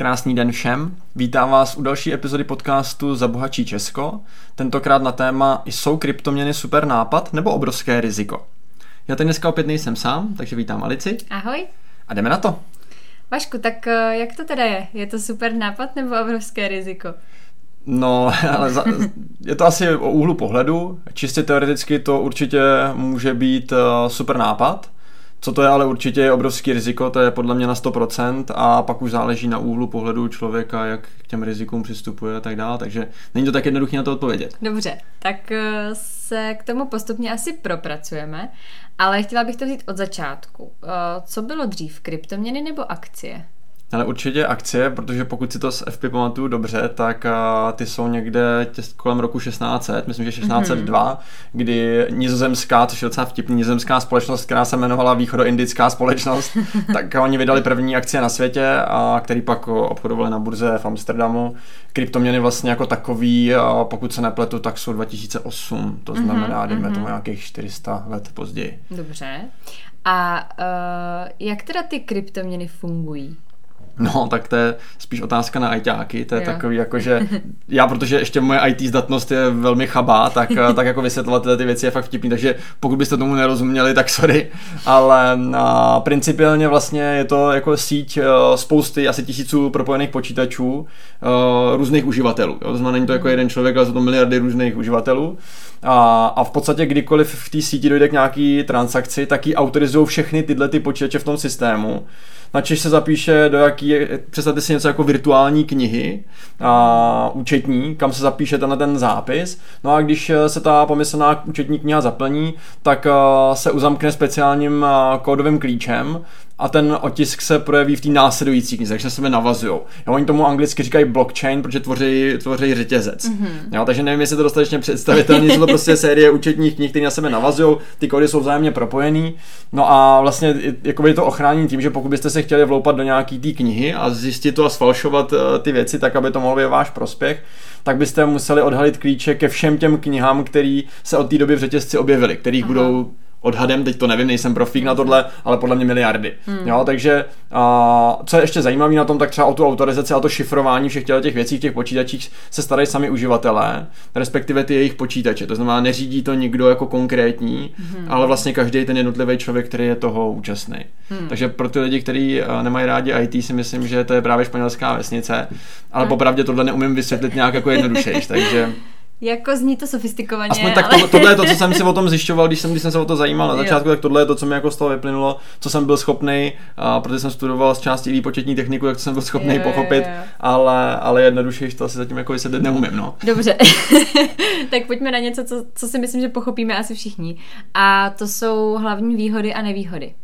Krásný den všem. Vítám vás u další epizody podcastu Za bohatší Česko. Tentokrát na téma Jsou kryptoměny super nápad nebo obrovské riziko? Já tady dneska opět nejsem sám, takže vítám Alici. Ahoj. A jdeme na to. Vašku, tak eh, jak to teda je? Je to super nápad nebo obrovské riziko? No, ale za, je to asi o úhlu pohledu. Čistě teoreticky to určitě může být uh, super nápad. Co to je ale určitě je obrovský riziko, to je podle mě na 100% a pak už záleží na úhlu pohledu člověka, jak k těm rizikům přistupuje a tak dále, takže není to tak jednoduché na to odpovědět. Dobře, tak eh, se k tomu postupně asi propracujeme, ale chtěla bych to vzít od začátku. Eh, co bylo dřív, kryptoměny nebo akcie? Ale určitě akcie, protože pokud si to z FP pamatuju dobře, tak uh, ty jsou někde kolem roku 1600, myslím, že 1602, mm-hmm. kdy nizozemská, což je docela vtipný, nizozemská společnost, která se jmenovala Východoindická společnost, tak oni vydali první akcie na světě, a který pak obchodovali na burze v Amsterdamu. Kryptoměny vlastně jako takový, a pokud se nepletu, tak jsou 2008, to mhm, znamená, mm-hmm. dejme tomu nějakých 400 let později. Dobře. A uh, jak teda ty kryptoměny fungují? No, tak to je spíš otázka na ITáky, to je jo. takový jako, že já, protože ještě moje IT zdatnost je velmi chabá, tak, tak jako vysvětlovat tyhle ty věci je fakt vtipný, takže pokud byste tomu nerozuměli, tak sorry, ale a, principiálně vlastně je to jako síť a, spousty, asi tisíců propojených počítačů různých uživatelů, jo? to znamená, není to jako jeden člověk, ale jsou to miliardy různých uživatelů a, a v podstatě kdykoliv v té síti dojde k nějaký transakci, tak ji autorizují všechny tyhle ty počítače v tom systému na Češ se zapíše do jaký, představte si něco jako virtuální knihy a účetní, kam se zapíše tenhle ten zápis. No a když se ta pomyslná účetní kniha zaplní, tak se uzamkne speciálním kódovým klíčem a ten otisk se projeví v té následující knize, takže se sebe navazují. Oni tomu anglicky říkají blockchain, protože tvoří, tvoří řetězec. Mm-hmm. Jo, takže nevím, jestli to dostatečně představitelné, jsou to prostě série účetních knih, které na sebe navazují, ty kódy jsou vzájemně propojený. No a vlastně jako je to ochrání tím, že pokud byste se chtěli vloupat do nějaký té knihy a zjistit to a sfalšovat eh, ty věci tak, aby to mohlo být váš prospěch, tak byste museli odhalit klíče ke všem těm knihám, které se od té doby v řetězci objevily, kterých Aha. budou odhadem, teď to nevím, nejsem profík na tohle, ale podle mě miliardy. Hmm. Jo, takže a, co je ještě zajímavé na tom, tak třeba o tu autorizaci a to šifrování všech těch věcí v těch počítačích se starají sami uživatelé, respektive ty jejich počítače. To znamená, neřídí to nikdo jako konkrétní, hmm. ale vlastně každý ten jednotlivý člověk, který je toho účastný. Hmm. Takže pro ty lidi, kteří nemají rádi IT, si myslím, že to je právě španělská vesnice, ale popravdě tohle neumím vysvětlit nějak jako jednodušejš, takže jako zní to sofistikovaně. Aspoň tak to, tohle je to, co jsem si o tom zjišťoval, když jsem, když jsem se o to zajímal na začátku, jo. tak tohle je to, co mi jako z toho vyplynulo, co jsem byl schopný, a protože jsem studoval z části výpočetní techniku, tak jsem byl schopný jo, pochopit, jo, jo. ale, ale jednoduše to asi zatím jako vysvětlit neumím. No. Dobře, tak pojďme na něco, co, co si myslím, že pochopíme asi všichni. A to jsou hlavní výhody a nevýhody.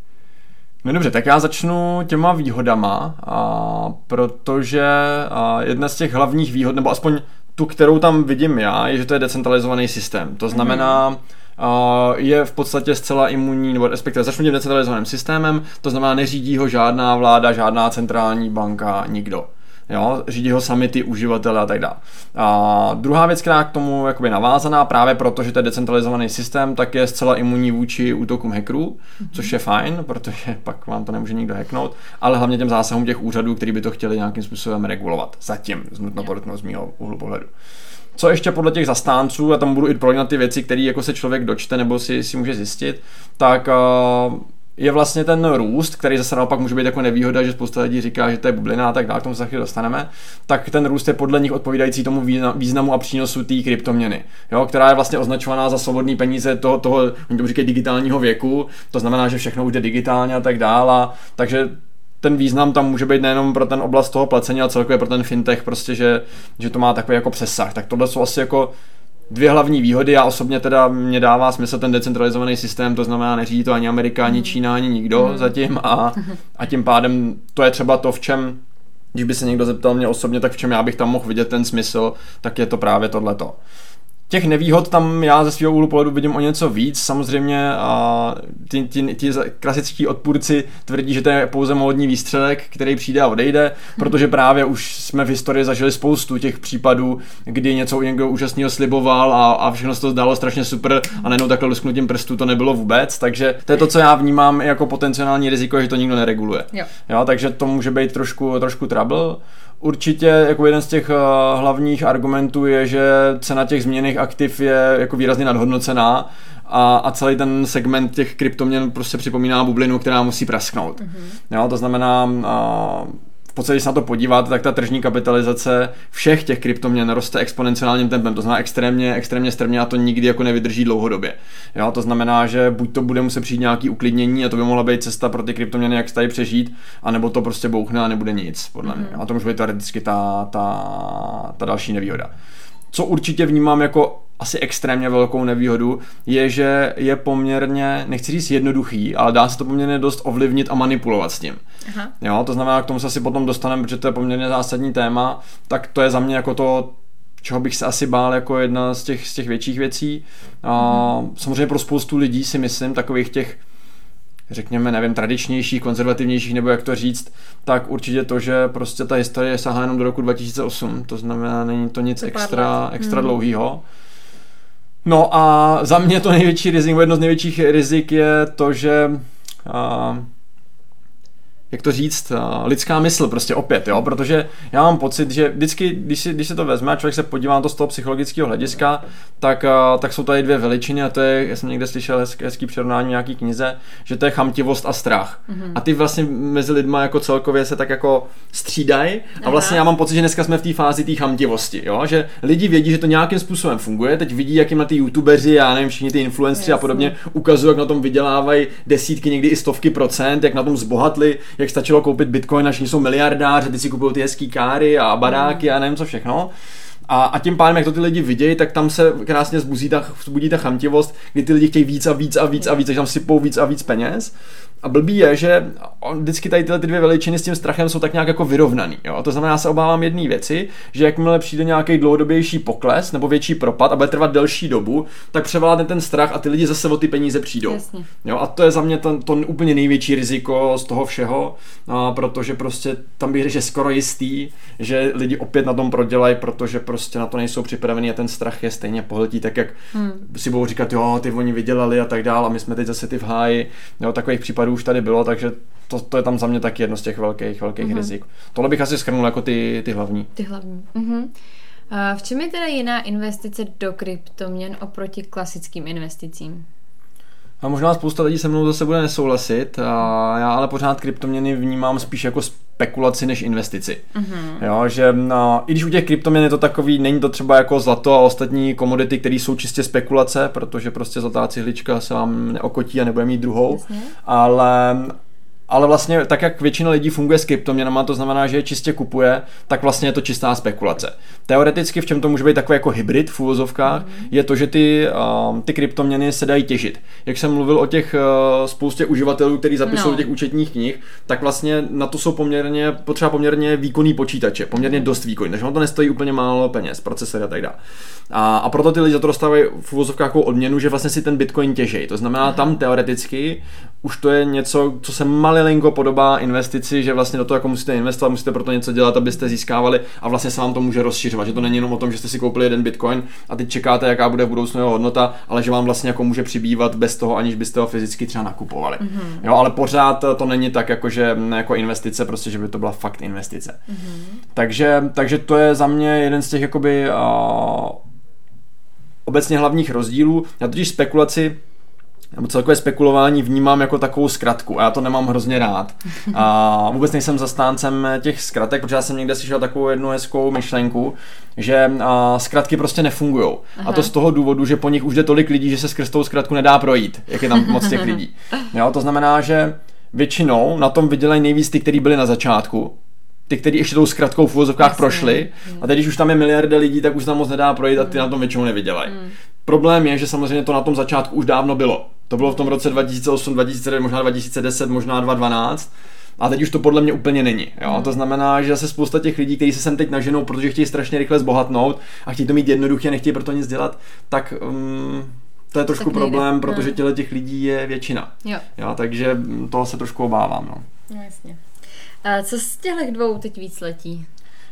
No dobře, tak já začnu těma výhodama, a protože a jedna z těch hlavních výhod, nebo aspoň tu, kterou tam vidím já, je, že to je decentralizovaný systém. To znamená, mm-hmm. Uh, je v podstatě zcela imunní, nebo respektive začnu tím decentralizovaným systémem, to znamená, neřídí ho žádná vláda, žádná centrální banka, nikdo. Jo, řídí ho sami ty uživatelé a tak dále. A druhá věc, která k tomu jakoby navázaná, právě proto, že to je decentralizovaný systém, tak je zcela imunní vůči útokům hackerů, mm-hmm. což je fajn, protože pak vám to nemůže nikdo hacknout, ale hlavně těm zásahům těch úřadů, kteří by to chtěli nějakým způsobem regulovat. Zatím, z nutno z mého úhlu pohledu. Co ještě podle těch zastánců, a tam budu i prolínat ty věci, které jako se člověk dočte nebo si, si může zjistit, tak uh, je vlastně ten růst, který zase naopak může být jako nevýhoda, že spousta lidí říká, že to je bublina a tak dále, k tomu se chvíli dostaneme, tak ten růst je podle nich odpovídající tomu významu a přínosu té kryptoměny, jo, která je vlastně označovaná za svobodný peníze toho, toho oni tomu říkají digitálního věku, to znamená, že všechno už jde digitálně a tak dále, takže ten význam tam může být nejenom pro ten oblast toho placení, ale celkově pro ten fintech, prostě, že, že to má takový jako přesah. Tak tohle jsou asi jako dvě hlavní výhody. Já osobně teda mě dává smysl ten decentralizovaný systém, to znamená neřídí to ani Amerika, ani Čína, ani nikdo mm. zatím a, a tím pádem to je třeba to, v čem když by se někdo zeptal mě osobně, tak v čem já bych tam mohl vidět ten smysl, tak je to právě tohleto. Těch nevýhod tam já ze svého úhlu pohledu vidím o něco víc. Samozřejmě a ti, ti, ti klasičtí odpůrci tvrdí, že to je pouze módní výstřelek, který přijde a odejde, protože právě už jsme v historii zažili spoustu těch případů, kdy něco někdo úžasného sliboval a, a všechno se to zdálo strašně super a najednou takhle lusknutím prstů to nebylo vůbec. Takže to je to, co já vnímám jako potenciální riziko, že to nikdo nereguluje. Jo. Jo, takže to může být trošku, trošku trouble. Určitě jako jeden z těch uh, hlavních argumentů je, že cena těch změněných aktiv je jako výrazně nadhodnocená a, a celý ten segment těch kryptoměn prostě připomíná bublinu, která musí prasknout. Mm-hmm. Jo, to znamená, uh, podstatě, když se na to podíváte, tak ta tržní kapitalizace všech těch kryptoměn roste exponenciálním tempem, to znamená extrémně, extrémně strmě a to nikdy jako nevydrží dlouhodobě. Jo, to znamená, že buď to bude muset přijít nějaký uklidnění a to by mohla být cesta pro ty kryptoměny, jak se tady přežít, anebo to prostě bouchne a nebude nic, podle mm-hmm. mě. A to může být teoreticky ta, ta, ta další nevýhoda. Co určitě vnímám jako asi extrémně velkou nevýhodu, je, že je poměrně, nechci říct jednoduchý, ale dá se to poměrně dost ovlivnit a manipulovat s tím. Aha. Jo, to znamená, k tomu se asi potom dostaneme, protože to je poměrně zásadní téma, tak to je za mě jako to, čeho bych se asi bál jako jedna z těch, z těch větších věcí. A mhm. samozřejmě pro spoustu lidí si myslím, takových těch řekněme, nevím, tradičnějších, konzervativnějších, nebo jak to říct, tak určitě to, že prostě ta historie sahá jenom do roku 2008, to znamená, není to nic to extra, extra hmm. dlouhýho. No a za mě to největší rizik, jedno z největších rizik je to, že jak to říct, lidská mysl prostě opět, jo, protože já mám pocit, že vždycky, když, si, když se to vezme a člověk se podívá na to z toho psychologického hlediska, tak, tak jsou tady dvě veličiny a to je, já jsem někde slyšel hezký, hezký přirovnání nějaký knize, že to je chamtivost a strach. Mm-hmm. A ty vlastně mezi lidma jako celkově se tak jako střídají. A vlastně já mám pocit, že dneska jsme v té fázi té chamtivosti, jo, že lidi vědí, že to nějakým způsobem funguje, teď vidí, jak jim na ty youtubeři, já nevím, všichni ty influenceri a podobně ukazují, jak na tom vydělávají desítky, někdy i stovky procent, jak na tom zbohatli, jak stačilo koupit bitcoin, až jsou miliardáři, ty si kupují ty hezký káry a baráky a nevím co všechno. A, a tím pádem, jak to ty lidi vidějí, tak tam se krásně zbudí ta, zbudí ta chamtivost, kdy ty lidi chtějí víc a víc a víc a víc, takže tam sypou víc a víc peněz. A blbý je, že on, vždycky tady tyhle ty dvě veličiny s tím strachem jsou tak nějak jako vyrovnaný. Jo? To znamená, já se obávám jedné věci, že jakmile přijde nějaký dlouhodobější pokles nebo větší propad a bude trvat delší dobu, tak převládne ten strach a ty lidi zase o ty peníze přijdou. Jasně. Jo? A to je za mě to, to úplně největší riziko z toho všeho, a protože prostě tam bych řekl, že skoro jistý, že lidi opět na tom prodělají, protože prostě na to nejsou připravení a ten strach je stejně pohltí, tak jak hmm. si budou říkat, jo, ty oni vydělali a tak dál a my jsme teď zase ty v háji. Jo, takových případů už tady bylo, takže to, to je tam za mě taky jedno z těch velkých, velkých mm-hmm. rizik. Tohle bych asi schrnul jako ty, ty hlavní. Ty hlavní. Mm-hmm. A v čem je teda jiná investice do kryptoměn oproti klasickým investicím? A možná spousta lidí se mnou zase bude nesouhlasit, a já ale pořád kryptoměny vnímám spíš jako spekulaci než investici. Mm-hmm. Jo, že no, i když u těch kryptoměn je to takový, není to třeba jako zlato a ostatní komodity, které jsou čistě spekulace, protože prostě zlatá cihlička se vám neokotí a nebude mít druhou, Jasně. ale ale vlastně tak, jak většina lidí funguje s kryptoměnama, to znamená, že je čistě kupuje, tak vlastně je to čistá spekulace. Teoreticky v čem to může být takový jako hybrid v úvozovkách, mm. je to, že ty, uh, ty kryptoměny se dají těžit. Jak jsem mluvil o těch uh, spoustě uživatelů, kteří zapisují no. těch účetních knih, tak vlastně na to jsou poměrně, potřeba poměrně výkonný počítače, poměrně dost výkonný, takže ono to nestojí úplně málo peněz, procesory a tak dále. A, a proto ty lidi za to dostávají v úvozovkách jako odměnu, že vlastně si ten bitcoin těží. To znamená, tam teoreticky už to je něco, co se malilinko podobá investici, že vlastně do toho jako musíte investovat, musíte pro to něco dělat, abyste získávali a vlastně se vám to může rozšiřovat, že to není jenom o tom, že jste si koupili jeden bitcoin a teď čekáte, jaká bude v budoucnu jeho hodnota, ale že vám vlastně jako může přibývat bez toho, aniž byste ho fyzicky třeba nakupovali. Mm-hmm. Jo, ale pořád to není tak jako, že jako investice, prostě, že by to byla fakt investice. Mm-hmm. Takže, takže to je za mě jeden z těch jakoby uh, obecně hlavních rozdílů. Já totiž spekulaci nebo celkové spekulování vnímám jako takovou zkratku a já to nemám hrozně rád. A vůbec nejsem zastáncem těch zkratek, protože já jsem někde slyšel takovou jednu hezkou myšlenku, že a, zkratky prostě nefungují. A to z toho důvodu, že po nich už jde tolik lidí, že se skrz tou zkratku nedá projít, jak je tam moc těch lidí. Jo, to znamená, že většinou na tom vydělají nejvíc ty, kteří byli na začátku, ty, kteří ještě tou zkratkou v úvozovkách prošli. A teď, když už tam je miliarda lidí, tak už tam moc nedá projít a ty na tom většinou nevydělají. Mm. Problém je, že samozřejmě to na tom začátku už dávno bylo. To bylo v tom roce 2008, 2009, možná 2010, možná 2012. A teď už to podle mě úplně není. Jo? Mm. To znamená, že zase spousta těch lidí, kteří se sem teď naženou, protože chtějí strašně rychle zbohatnout a chtějí to mít jednoduché, nechtějí proto nic dělat, tak um, to je trošku problém, protože těle těch lidí je většina. Jo. Jo, takže toho se trošku obávám. No. no jasně. A co z těchto dvou teď víc letí?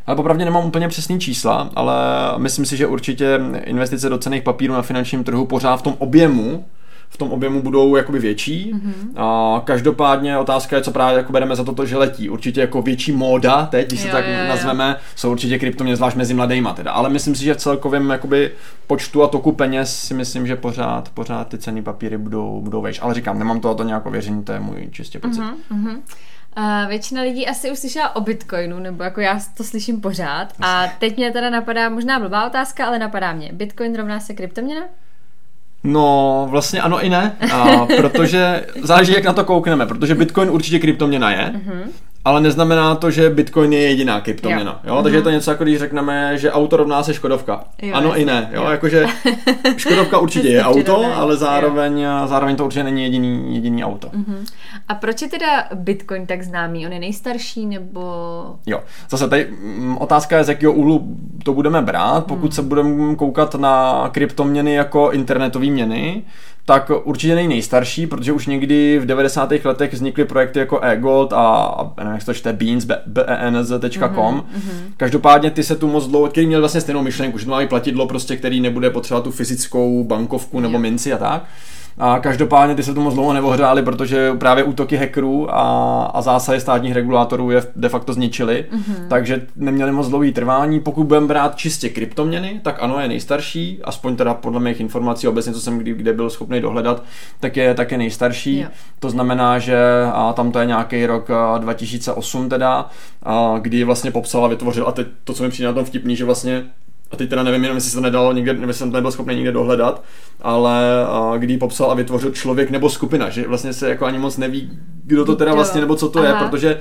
Ale popravdě nemám úplně přesný čísla, ale myslím si, že určitě investice do cených papírů na finančním trhu pořád v tom objemu v tom objemu budou jakoby větší. Mm-hmm. A každopádně otázka je, co právě jako bereme za toto, že letí. Určitě jako větší móda, teď, když se tak jo, jo. nazveme, jsou určitě kryptoměny, zvlášť mezi mladejma teda. Ale myslím si, že v celkovém jakoby počtu a toku peněz si myslím, že pořád, pořád ty ceny papíry budou, budou vejš. Ale říkám, nemám to, to nějak ověření, to je můj čistě pocit. Mm-hmm. Uh, většina lidí asi už slyšela o Bitcoinu, nebo jako já to slyším pořád. A teď mě teda napadá možná blbá otázka, ale napadá mě. Bitcoin rovná se kryptoměna? No, vlastně ano i ne, a protože záleží, jak na to koukneme, protože Bitcoin určitě kryptoměna je, mm-hmm ale neznamená to, že Bitcoin je jediná kryptoměna. Jo. Jo? Takže je to mhm. něco jako když řekneme, že auto rovná se Škodovka. Jo, ano jasný. i ne. Jo? jo. Jakože Škodovka určitě je auto, ne. ale zároveň, zároveň to určitě není jediný, jediný auto. Uh-huh. A proč je teda Bitcoin tak známý? On je nejstarší nebo... Jo, zase tady mm, otázka je, z jakého úhlu to budeme brát. Pokud hmm. se budeme koukat na kryptoměny jako internetové měny, tak určitě není nejstarší, protože už někdy v 90. letech vznikly projekty jako eGold a, nevím, jak to čte, Beans, benz.com. Mm-hmm. Každopádně ty se tu moc dlouho, který měl vlastně stejnou myšlenku, že to má platidlo prostě, který nebude potřebovat tu fyzickou bankovku nebo minci a tak. A každopádně ty se to moc dlouho neohřály, protože právě útoky hackerů a, a zásahy státních regulátorů je de facto zničily, mm-hmm. takže neměli moc dlouhý trvání. Pokud budeme brát čistě kryptoměny, tak ano, je nejstarší, aspoň teda podle mých informací obecně, co jsem kdy, kde byl schopný dohledat, tak je také nejstarší. Jo. To znamená, že a tam to je nějaký rok 2008 teda, a kdy vlastně popsal a vytvořil, a teď to, co mi přijde na tom vtipný, že vlastně a teď teda nevím, jenom jestli se to nedalo někde, jestli jsem to nebyl schopný nikde dohledat, ale a, kdy popsal a vytvořil člověk nebo skupina, že vlastně se jako ani moc neví, kdo to teda vlastně nebo co to Aha. je, protože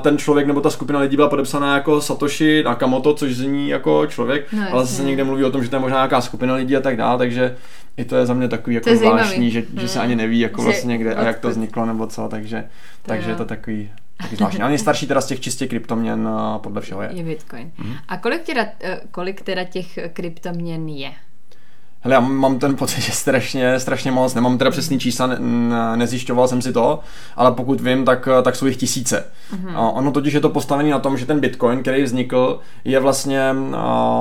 ten člověk nebo ta skupina lidí byla podepsaná jako Satoshi Nakamoto, což zní jako člověk, no, ale se někde mluví o tom, že to je možná nějaká skupina lidí a tak dále, takže i to je za mě takový jako zvláštní, že, že se hmm. ani neví jako vlastně kde a jak to vzniklo nebo co, takže, takže je to takový Taky zvláštní. A nejstarší teda z těch čistě kryptoměn eh, podle všeho je. Je Bitcoin. Mm-hmm. A kolik teda, eh, kolik teda těch kryptoměn je? Hele, já mám ten pocit, že strašně, strašně moc, nemám teda přesný čísla, ne, nezjišťoval jsem si to, ale pokud vím, tak, tak jsou jich tisíce. Mm-hmm. A ono totiž je to postavený na tom, že ten Bitcoin, který vznikl, je vlastně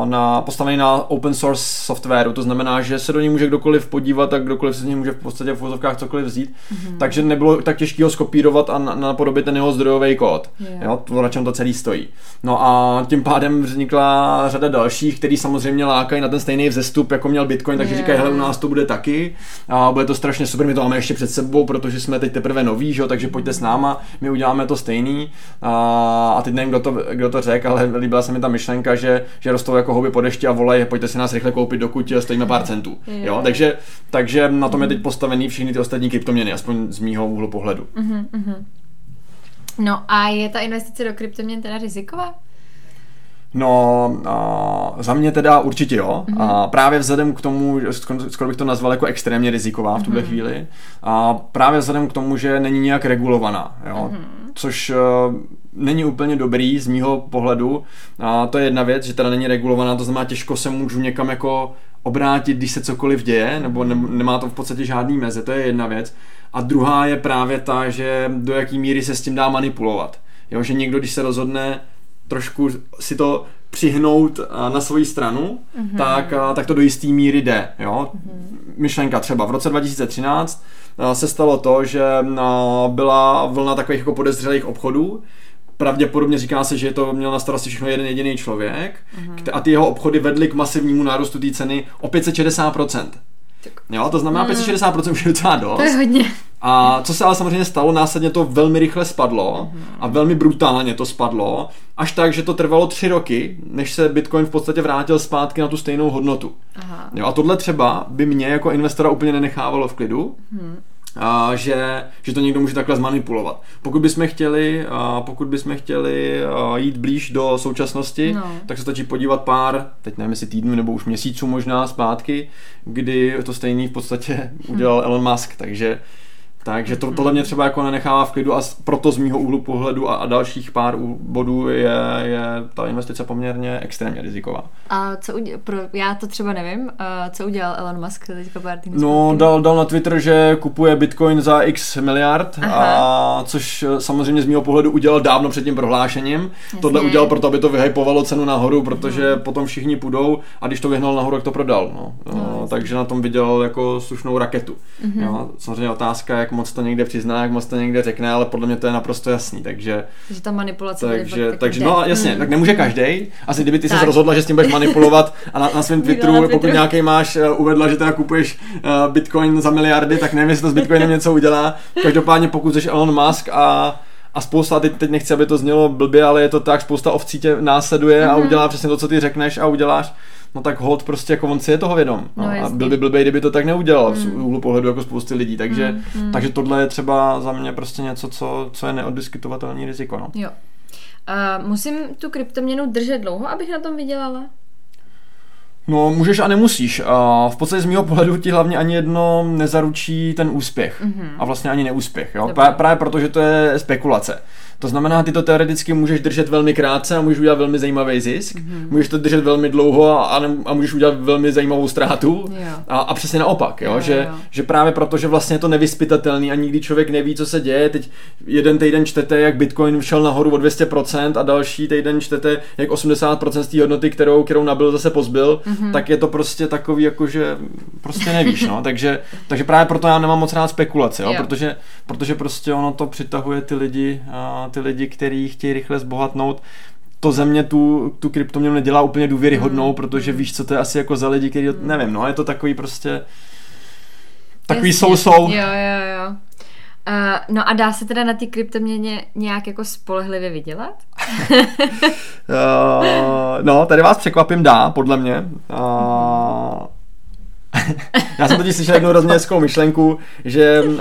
na, postavený na open source softwaru, to znamená, že se do něj může kdokoliv podívat a kdokoliv se z něj může v podstatě v vozovkách cokoliv vzít, mm-hmm. takže nebylo tak těžké ho skopírovat a napodobit ten jeho zdrojový kód, yeah. jo, to na čem to celý stojí. No a tím pádem vznikla řada dalších, který samozřejmě lákají na ten stejný vzestup, jako měl Bitcoin Bitcoin, takže yeah. říkají, hele, u nás to bude taky a bude to strašně super, my to máme ještě před sebou, protože jsme teď teprve noví, že takže pojďte s náma, my uděláme to stejný a, a teď nevím, kdo to, kdo to řekl, ale líbila se mi ta myšlenka, že, že rostou jako houby po dešti a volají, pojďte si nás rychle koupit, dokud stojíme pár centů. Yeah. Jo, takže, takže na tom je teď postavený všechny ty ostatní kryptoměny, aspoň z mýho úhlu pohledu. Mm-hmm. No a je ta investice do kryptoměn teda riziková? No, a za mě teda určitě jo. Mm-hmm. A právě vzhledem k tomu, skoro bych to nazval jako extrémně riziková v tuhle mm-hmm. chvíli. A právě vzhledem k tomu, že není nějak regulovaná, jo. Mm-hmm. Což uh, není úplně dobrý z mýho pohledu. A to je jedna věc, že teda není regulovaná, to znamená těžko se můžu někam jako obrátit, když se cokoliv děje, nebo ne, nemá to v podstatě žádný meze, to je jedna věc. A druhá je právě ta, že do jaký míry se s tím dá manipulovat. Jo, že někdo, když se rozhodne trošku si to přihnout na svoji stranu, mm-hmm. tak, tak to do jisté míry jde. Jo? Mm-hmm. Myšlenka třeba v roce 2013 se stalo to, že byla vlna takových jako podezřelých obchodů, pravděpodobně říká se, že to měl na starosti všechno jeden jediný člověk mm-hmm. a ty jeho obchody vedly k masivnímu nárůstu té ceny o 560%. Jo, to znamená, mm. 560% už je docela dost. To je hodně. A co se ale samozřejmě stalo, následně to velmi rychle spadlo a velmi brutálně to spadlo, až tak, že to trvalo tři roky, než se Bitcoin v podstatě vrátil zpátky na tu stejnou hodnotu. Aha. Jo, a tohle třeba by mě jako investora úplně nenechávalo v klidu, hmm. A že, že to někdo může takhle zmanipulovat. Pokud bychom chtěli, a pokud bychom chtěli jít blíž do současnosti, no. tak se stačí podívat pár, teď nevím jestli týdnů nebo už měsíců možná zpátky, kdy to stejný v podstatě udělal hm. Elon Musk, takže Takže to, tohle mě třeba jako nenechává v klidu a proto z mýho úhlu pohledu a, a dalších pár bodů je, je ta investice poměrně extrémně riziková. A co udělal, pro, já to třeba nevím, uh, co udělal Elon Musk teďka pár týdnů No, dal, dal na Twitter, že kupuje Bitcoin za x miliard, a což eh, samozřejmě z mého pohledu udělal dávno před tím prohlášením. Jasně. Tohle udělal proto, aby to vyhypovalo cenu nahoru, protože mm. potom všichni půjdou a když to vyhnal nahoru, jak to prodal. No. No, takže na tom viděl jako slušnou raketu. Mm-hmm. Jo, samozřejmě otázka, jak moc to někde přizná, jak moc to někde řekne, ale podle mě to je naprosto jasný, takže... Že ta manipulace takže, takže no jasně, mm. tak nemůže každý. Asi kdyby ty se rozhodla, že s tím budeš manipulovat a na, na svém Twitteru, Twitteru, pokud nějaký máš, uh, uvedla, že teda kupuješ uh, Bitcoin za miliardy, tak nevím, jestli to s Bitcoinem něco udělá. Každopádně pokud jsi Elon Musk a a spousta, teď, teď nechci, aby to znělo blbě, ale je to tak, spousta ovcí tě následuje mm-hmm. a mhm. udělá přesně to, co ty řekneš a uděláš, no tak hold prostě jako on si je toho vědom. No, no a byl by blbý, kdyby to tak neudělal mm. z úhlu pohledu jako spousty lidí. Takže, mm, mm. takže tohle je třeba za mě prostě něco, co, co je neoddiskutovatelný riziko. No. Jo. Uh, musím tu kryptoměnu držet dlouho, abych na tom vydělala? No, můžeš a nemusíš. A v podstatě z mého pohledu ti hlavně ani jedno nezaručí ten úspěch. Mm-hmm. A vlastně ani neúspěch. Jo? Právě proto, že to je spekulace. To znamená, ty to teoreticky můžeš držet velmi krátce a můžeš udělat velmi zajímavý zisk, mm-hmm. můžeš to držet velmi dlouho a, a můžeš udělat velmi zajímavou ztrátu. A, a přesně naopak, jo? Jo, že, jo. že právě proto, že vlastně je to nevyspytatelný a nikdy člověk neví, co se děje. Teď jeden týden čtete, jak Bitcoin šel nahoru o 200% a další týden čtete, jak 80% z té hodnoty, kterou, kterou nabil, zase pozbyl, mm-hmm. tak je to prostě takový, jako že prostě nevíš. No? takže, takže právě proto já nemám moc rád spekulace, jo? jo. Protože, protože prostě ono to přitahuje ty lidi a ty lidi, kteří chtějí rychle zbohatnout, to země tu, tu kryptoměnu nedělá úplně důvěryhodnou, mm. protože víš, co to je asi jako za lidi, kteří, nevím, no, je to takový prostě takový sousou. Jo, jo, jo. Uh, no a dá se teda na ty kryptoměně nějak jako spolehlivě vydělat? uh, no, tady vás překvapím, dá, podle mě. Uh, já jsem totiž slyšel jednu hrozně myšlenku, že uh,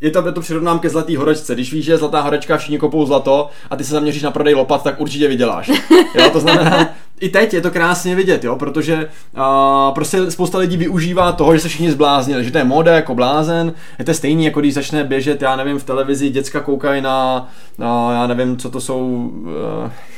je to, to přirovnám ke zlatý horečce. Když víš, že je zlatá horečka, všichni kopou zlato a ty se zaměříš na prodej lopat, tak určitě vyděláš. Jo, to znamená, i teď je to krásně vidět, jo, protože uh, prostě spousta lidí využívá toho, že se všichni zbláznili, že to je moda jako blázen, je to stejný, jako když začne běžet, já nevím, v televizi děcka koukají na, na já nevím, co to jsou...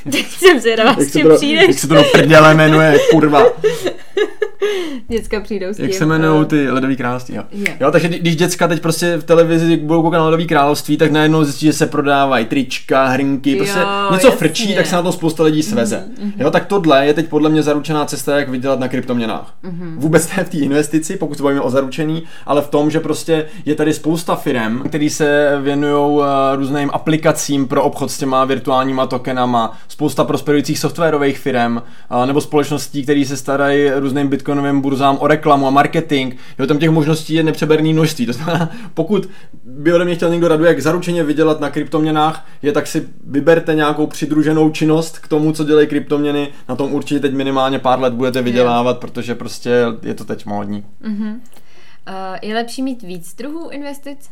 Uh, jsem zvědavá, s čím přijdeš. Jak se to do prdele jmenuje, kurva. děcka přijdou s tím. Jak se jmenují ty ledový království, jo. Yeah. jo. takže když děcka teď prostě v televizi budou koukat na ledový království, tak najednou zjistí, že se prodávají trička, hrnky, prostě jo, něco jasně. frčí, tak se na to spousta lidí sveze. Mm-hmm. Jo, tak tohle je teď podle mě zaručená cesta, jak vydělat na kryptoměnách. Mm-hmm. Vůbec ne v té investici, pokud se bavíme o zaručení, ale v tom, že prostě je tady spousta firm, které se věnují eh, různým aplikacím pro obchod s těma virtuálníma tokenama, spousta prosperujících softwarových firm eh, nebo společností, které se starají různým bitcoinovým burzám o reklamu a marketing. Jo, tam těch možností je nepřeberný množství. To znamená, pokud by ode mě chtěl někdo radu, jak zaručeně vydělat na kryptoměnách, je tak si vyberte nějakou přidruženou činnost k tomu, co dělají kryptoměny. Na tom určitě teď minimálně pár let budete vydělávat, yeah. protože prostě je to teď módní. Uh-huh. Uh, je lepší mít víc druhů investic?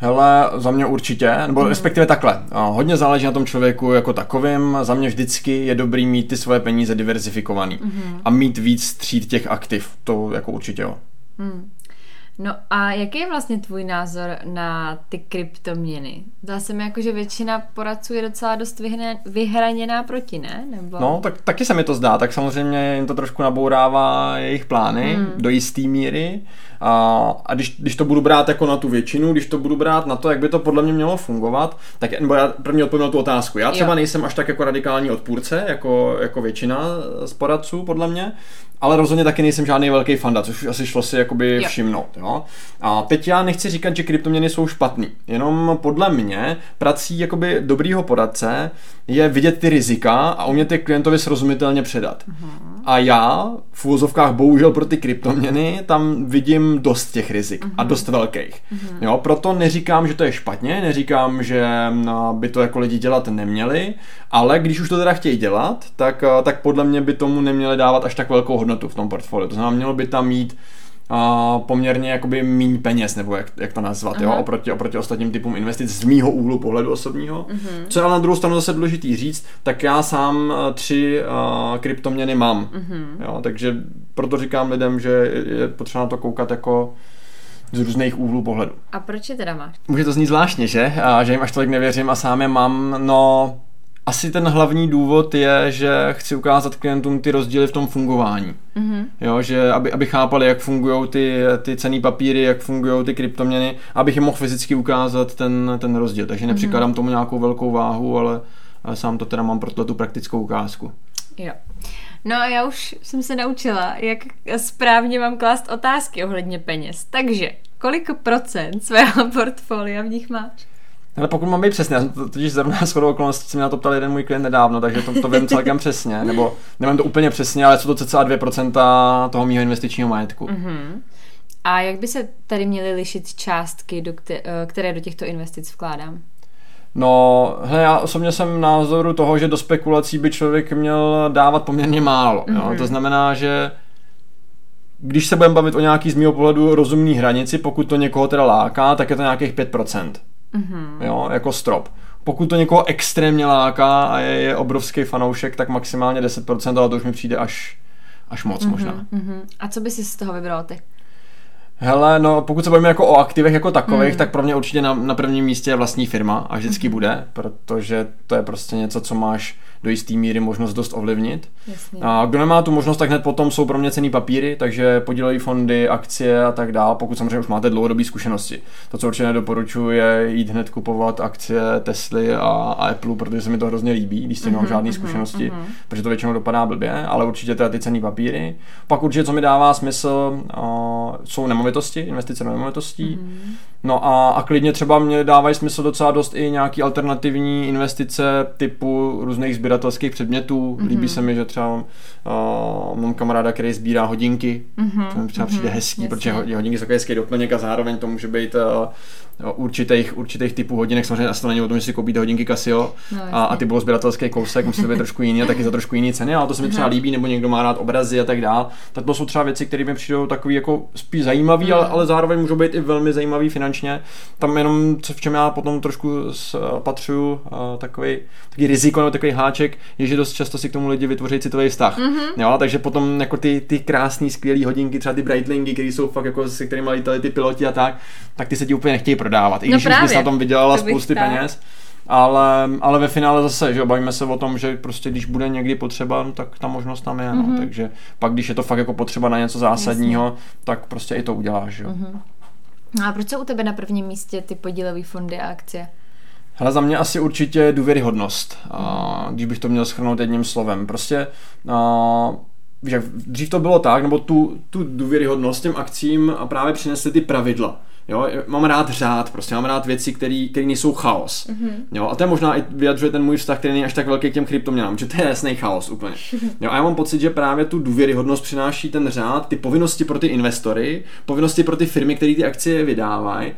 Hele, za mě určitě, nebo mm. respektive takhle. Hodně záleží na tom člověku jako takovým. Za mě vždycky je dobrý mít ty svoje peníze diverzifikovaný mm. a mít víc tříd těch aktiv. To jako určitě jo. Mm. No a jaký je vlastně tvůj názor na ty kryptoměny? Zdá se mi jako, že většina poradců je docela dost vyhraněná proti, ne? Nebo... No, tak taky se mi to zdá, tak samozřejmě jim to trošku nabourává jejich plány hmm. do jisté míry. A, a když, když to budu brát jako na tu většinu, když to budu brát na to, jak by to podle mě mělo fungovat, tak nebo já první odpovím na tu otázku. Já třeba jo. nejsem až tak jako radikální odpůrce, jako, jako většina z poradců, podle mě, ale rozhodně taky nejsem žádný velký fanda, což asi šlo si jakoby jo. všimnout. Jo? A teď já nechci říkat, že kryptoměny jsou špatný, jenom podle mě prací jakoby dobrýho poradce je vidět ty rizika a umět je klientovi srozumitelně předat. Uh-huh. A já v úvozovkách bohužel pro ty kryptoměny tam vidím dost těch rizik uh-huh. a mhm. dost velkých. Uh-huh. Jo, proto neříkám, že to je špatně, neříkám, že no, by to jako lidi dělat neměli, ale když už to teda chtějí dělat, tak, tak podle mě by tomu neměli dávat až tak velkou hodnotu v tom portfoliu. To znamená, mělo by tam mít uh, poměrně jakoby míň peněz, nebo jak, jak to nazvat, jo, oproti, oproti ostatním typům investic z mýho úhlu pohledu osobního. Uh-huh. Co je ale na druhou stranu zase důležitý říct, tak já sám uh, tři uh, kryptoměny mám, uh-huh. jo, takže proto říkám lidem, že je potřeba na to koukat jako z různých úhlů pohledu. A proč je teda máš? Může to znít zvláštně, že? A že jim až tolik nevěřím a sám je mám, no asi ten hlavní důvod je, že chci ukázat klientům ty rozdíly v tom fungování. Mm-hmm. Jo, že aby, aby chápali, jak fungují ty, ty cený papíry, jak fungují ty kryptoměny, abych jim mohl fyzicky ukázat ten, ten rozdíl. Takže nepřikládám mm-hmm. tomu nějakou velkou váhu, ale, ale sám to teda mám pro tu praktickou ukázku. Jo. No a já už jsem se naučila, jak správně mám klást otázky ohledně peněz. Takže, kolik procent svého portfolia v nich máš? Ale pokud mám být přesně, já jsem to totiž zrovna shodou okolností, se mě na to ptal jeden můj klient nedávno, takže to, to vím celkem přesně, nebo nevím to úplně přesně, ale jsou to cca 2% toho mého investičního majetku. Mm-hmm. A jak by se tady měly lišit částky, do které do těchto investic vkládám? No, hele, já osobně jsem názoru toho, že do spekulací by člověk měl dávat poměrně málo. Mm-hmm. Jo? Mhm. To znamená, že když se budeme bavit o nějaký z mého pohledu rozumný hranici, pokud to někoho teda láká, tak je to nějakých 5%. Mm-hmm. Jo, jako strop. Pokud to někoho extrémně láká a je, je obrovský fanoušek, tak maximálně 10%, ale to už mi přijde až, až moc mm-hmm, možná. Mm-hmm. A co by si z toho vybral ty? Hele, no pokud se bavíme jako o aktivech jako takových, mm. tak pro mě určitě na, na prvním místě je vlastní firma a vždycky mm. bude, protože to je prostě něco, co máš do jisté míry možnost dost ovlivnit. Jasně. A kdo nemá tu možnost, tak hned potom jsou pro mě cený papíry, takže podílové fondy, akcie a tak dále, pokud samozřejmě už máte dlouhodobé zkušenosti. To, co určitě nedoporučuji, je jít hned kupovat akcie Tesly a, a Apple, protože se mi to hrozně líbí, když jste mm-hmm, žádné mm-hmm, zkušenosti, mm-hmm. protože to většinou dopadá blbě, ale určitě teda ty cený papíry. Pak určitě, co mi dává smysl, uh, jsou nemovitosti, investice do nemovitostí. Mm-hmm. No a, a klidně třeba mě dávají smysl docela dost i nějaký alternativní investice typu různých sběratelských předmětů. Mm-hmm. Líbí se mi, že třeba uh, mám kamaráda, který sbírá hodinky. Mm-hmm. To mi třeba přijde mm-hmm. hezký, Jasně. protože hodinky jsou hezký doplněk a zároveň to může být uh, určitých, určitých typů hodinek. Samozřejmě asi to není o tom, že si koupíte hodinky Casio no, a, a ty bylo sběratelský kousek, musí to být trošku jiný a taky za trošku jiný ceny, ale to se mi třeba líbí, nebo někdo má rád obrazy a tak dál. Tak to jsou třeba věci, které mi přijdou takový jako spíš zajímavý, mm. ale, ale zároveň můžou být i velmi zajímavý finančně. Tam jenom, co v čem já potom trošku patřuju, uh, takový, takový riziko nebo takový háček, je, že dost často si k tomu lidi vytvoří citový vztah. Mm-hmm. Jo, takže potom jako ty, ty krásné, skvělé hodinky, třeba ty Breitlingy, které jsou fakt jako se kterými lítali ty piloti a tak, tak ty se ti úplně nechtějí prodávat. I no když právě. bys na tom vydělala to spousty tak. peněz. Ale, ale ve finále zase, že bavíme se o tom, že prostě když bude někdy potřeba, no, tak ta možnost tam je. Mm-hmm. No. Mhm. Takže pak, když je to fakt jako potřeba na něco zásadního, Jasně. tak prostě i to uděláš. Jo. Mm-hmm. No a proč jsou u tebe na prvním místě ty podílové fondy a akcie? Hele, za mě asi určitě důvěryhodnost, a, když bych to měl schrnout jedním slovem. Prostě a, že dřív to bylo tak, nebo tu, tu důvěryhodnost těm akcím a právě přinesly ty pravidla. Jo, mám rád řád, prostě mám rád věci, které nejsou chaos. Mm-hmm. Jo, a to je možná i vyjadřuje ten můj vztah, který není až tak velký k těm kryptoměnám, že to je jasný chaos úplně. Jo, a já mám pocit, že právě tu důvěryhodnost přináší ten řád, ty povinnosti pro ty investory, povinnosti pro ty firmy, které ty akcie vydávají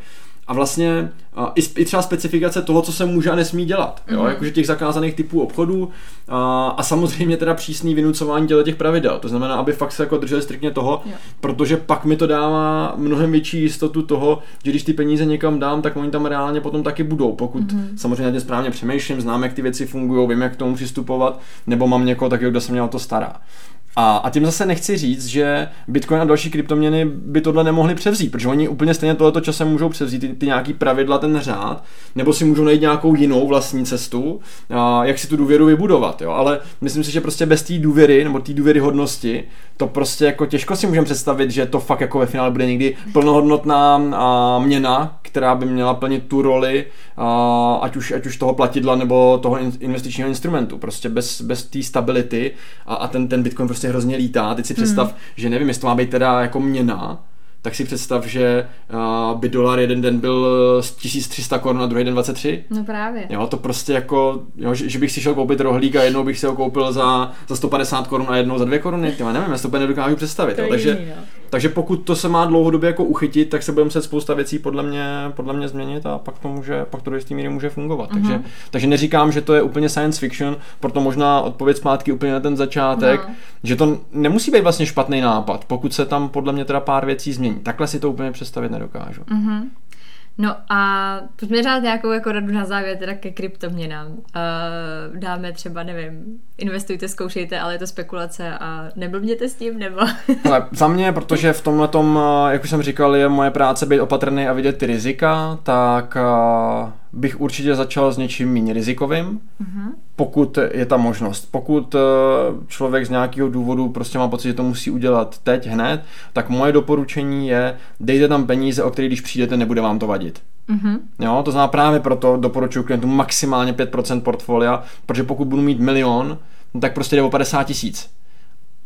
a vlastně a i, i třeba specifikace toho, co se může a nesmí dělat. Jo? Mm-hmm. Jakože těch zakázaných typů obchodů a, a samozřejmě teda přísný vynucování těle těch pravidel. To znamená, aby fakt se jako drželi striktně toho, jo. protože pak mi to dává mnohem větší jistotu toho, že když ty peníze někam dám, tak oni tam reálně potom taky budou. Pokud mm-hmm. samozřejmě na správně přemýšlím, znám, jak ty věci fungují, vím, jak k tomu přistupovat, nebo mám někoho takového, kdo se mě o to stará. A, a tím zase nechci říct, že Bitcoin a další kryptoměny by tohle nemohli převzít, protože oni úplně stejně tohleto časem můžou převzít ty, ty nějaký pravidla, ten řád, nebo si můžou najít nějakou jinou vlastní cestu, a jak si tu důvěru vybudovat. Jo? Ale myslím si, že prostě bez té důvěry nebo té důvěryhodnosti, to prostě jako těžko si můžeme představit, že to fakt jako ve finále bude někdy plnohodnotná a, měna, která by měla plnit tu roli, a, ať, už, ať už toho platidla nebo toho investičního instrumentu. Prostě bez, bez té stability a, a ten, ten Bitcoin prostě hrozně lítá. Teď si představ, hmm. že nevím, jestli to má být teda jako měna, tak si představ, že uh, by dolar jeden den byl z 1300 korun a druhý den 23. No právě. Jo, to prostě jako, jo, že, že, bych si šel koupit rohlík a jednou bych si ho koupil za, za 150 korun a jednou za 2 koruny, já nevím, já si to úplně nedokážu představit. To jo. Takže, jiný, no. Takže pokud to se má dlouhodobě jako uchytit, tak se bude muset spousta věcí podle mě, podle mě změnit a pak to může, pak to do jistý míry může fungovat. Uh-huh. Takže, takže neříkám, že to je úplně science fiction, proto možná odpověď zpátky úplně na ten začátek, no. že to nemusí být vlastně špatný nápad, pokud se tam podle mě teda pár věcí změní. Takhle si to úplně představit nedokážu. Mm-hmm. No a pojďme dát nějakou jako radu na závěr teda ke kryptoměnám. Uh, dáme třeba, nevím, investujte, zkoušejte, ale je to spekulace a neblbněte s tím, nebo? Ale za mě, protože v tomhle tom, jak už jsem říkal, je moje práce být opatrný a vidět ty rizika, tak bych určitě začal s něčím méně rizikovým, mm-hmm. pokud je ta možnost. Pokud člověk z nějakého důvodu prostě má pocit, že to musí udělat teď, hned, tak moje doporučení je, dejte tam peníze, o které když přijdete, nebude vám to vadit. Mm-hmm. Jo, to znamená právě proto doporučuji klientům maximálně 5% portfolia, protože pokud budu mít milion, no tak prostě jde o 50 tisíc.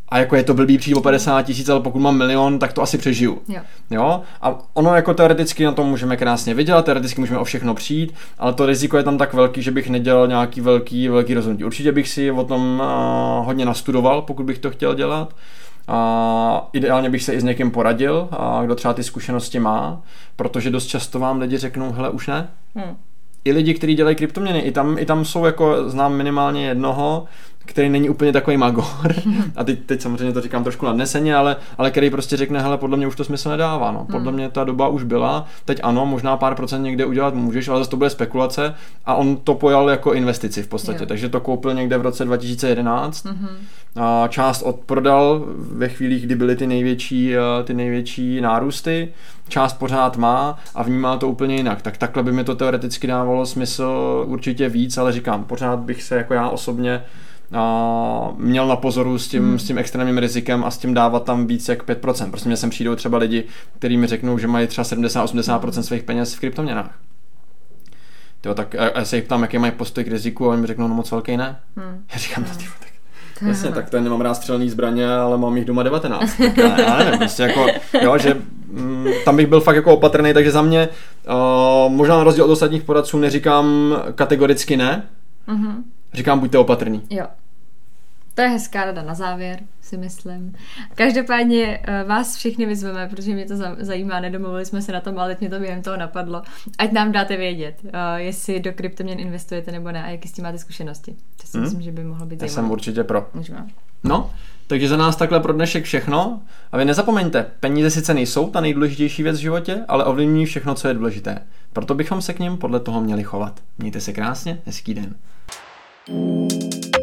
A jako je to blbý přijít o 50 tisíc, ale pokud mám milion, tak to asi přežiju. Jo. jo. A ono jako teoreticky na tom můžeme krásně vydělat, teoreticky můžeme o všechno přijít, ale to riziko je tam tak velký, že bych nedělal nějaký velký, velký rozhodnutí. Určitě bych si o tom uh, hodně nastudoval, pokud bych to chtěl dělat. A ideálně bych se i s někým poradil, a kdo třeba ty zkušenosti má, protože dost často vám lidi řeknou, hele, už ne. Hmm. I lidi, kteří dělají kryptoměny, i tam, i tam jsou jako, znám minimálně jednoho, který není úplně takový magor, a teď, teď samozřejmě to říkám trošku nadneseně, ale, ale který prostě řekne, hele, podle mě už to smysl nedává, no. podle hmm. mě ta doba už byla, teď ano, možná pár procent někde udělat můžeš, ale zase to bude spekulace a on to pojal jako investici v podstatě, jo. takže to koupil někde v roce 2011, mm-hmm. a část odprodal ve chvílích, kdy byly ty největší, eh, ty největší nárůsty, část pořád má a vnímá to úplně jinak. Tak takhle by mi to teoreticky dávalo smysl určitě víc, ale říkám, pořád bych se jako já osobně a měl na pozoru s tím, hmm. s tím extrémním rizikem a s tím dávat tam víc jak 5%. Prostě mě sem přijdou třeba lidi, kteří mi řeknou, že mají třeba 70-80% svých peněz v kryptoměnách. Jo, tak já se jich ptám, jaký mají postoj k riziku a oni mi řeknou, no moc velký ne. Hmm. Já říkám, no, tyvo, tak Jasně, tak to nemám rád střelný zbraně, ale mám jich doma 19. Tak já, já nevím, prostě jako, jo, že mm, tam bych byl fakt jako opatrný, takže za mě uh, možná na rozdíl od ostatních poradců neříkám kategoricky ne, mm-hmm. Říkám buďte opatrný. Jo. To je hezká rada na závěr, si myslím. Každopádně eh, vás všichni vyzveme, protože mě to zajímá, nedomluvili jsme se na tom, ale teď mě to během toho napadlo. Ať nám dáte vědět, eh, jestli do kryptoměn investujete nebo ne a jaký s tím máte zkušenosti. To si hmm. myslím, že by mohlo být Já zajímavé. jsem určitě pro. Můžeme. No, takže za nás takhle pro dnešek všechno. A vy nezapomeňte, peníze sice nejsou ta nejdůležitější věc v životě, ale ovlivňují všechno, co je důležité. Proto bychom se k ním podle toho měli chovat. Mějte se krásně, hezký den. Música